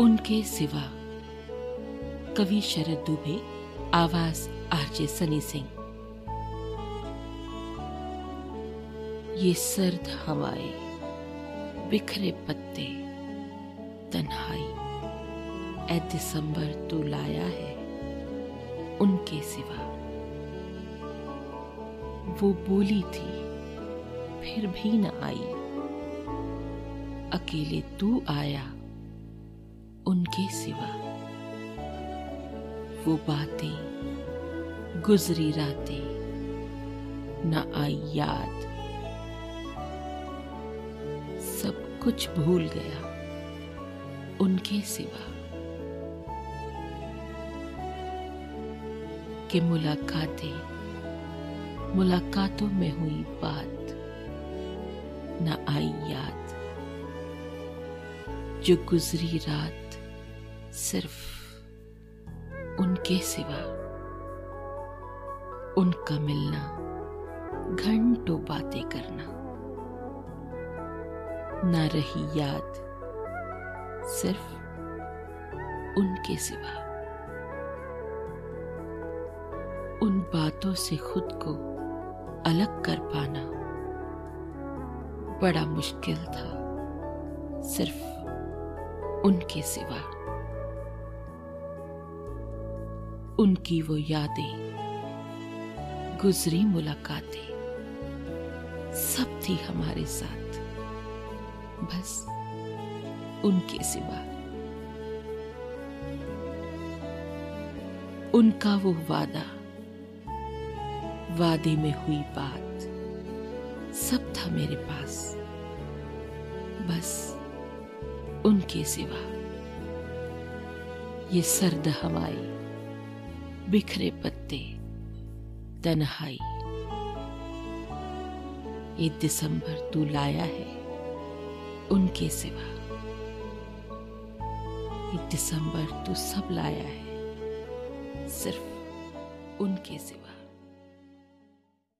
उनके सिवा। कवि शरद दुबे, आवाज़ आरजे सनी सिंह। ये सर्द हवाएँ, बिखरे पत्ते, तन्हाई ए दिसंबर तू लाया है उनके सिवा। वो बोली थी, फिर भी न आई। अकेले तू आया उनके सिवा। वो बातें गुजरी रातें न आई याद। सब कुछ भूल गया उनके सिवा। कि मुलाकातें, मुलाकातों में हुई बात न आई याद। जो गुजरी रात सिर्फ़ उनके सिवा उनका मिलना, घंटों बातें करना, ना रही याद सिर्फ़ उनके सिवा। उन बातों से खुद को अलग कर पाना बड़ा मुश्किल था, सिर्फ़ उनके सिवा। उनकी वो यादें, गुजरी मुलाकातें, सब थी हमारे साथ। बस उनके सिवा। उनका वो वादा, वादे में हुई बात, सब था मेरे पास। बस उनके सिवा। ये सर्द हवाई बिखरे पत्ते, तनहाई। ये दिसंबर तू लाया है उनके सिवा। ये दिसंबर तू सब लाया है सिर्फ़ उनके सिवा।